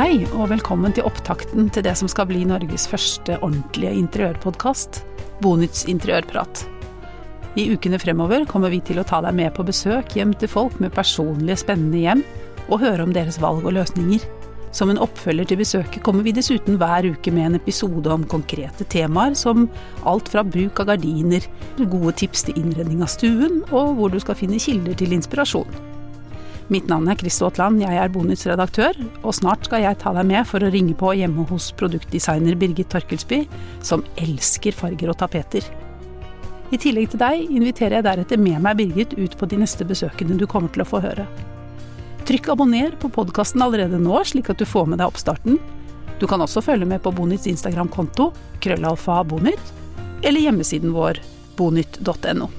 Hei, og velkommen til opptakten til det som skal bli Norges første ordentlige interiørpodkast, Bonytts interiørprat. I ukene fremover kommer vi til å ta deg med på besøk hjem til folk med personlige, spennende hjem, og høre om deres valg og løsninger. Som en oppfølger til besøket kommer vi dessuten hver uke med en episode om konkrete temaer, som alt fra bruk av gardiner, gode tips til innredning av stuen, og hvor du skal finne kilder til inspirasjon. Mitt navn er Christo Aatland, jeg er Bonytts redaktør, og snart skal jeg ta deg med for å ringe på hjemme hos produktdesigner Birgit Torkelsby, som elsker farger og tapeter. I tillegg til deg inviterer jeg deretter med meg Birgit ut på de neste besøkene du kommer til å få høre. Trykk abonner på podkasten allerede nå, slik at du får med deg oppstarten. Du kan også følge med på Bonits Instagram-konto, krøllalfa bonytt, eller hjemmesiden vår bonytt.no.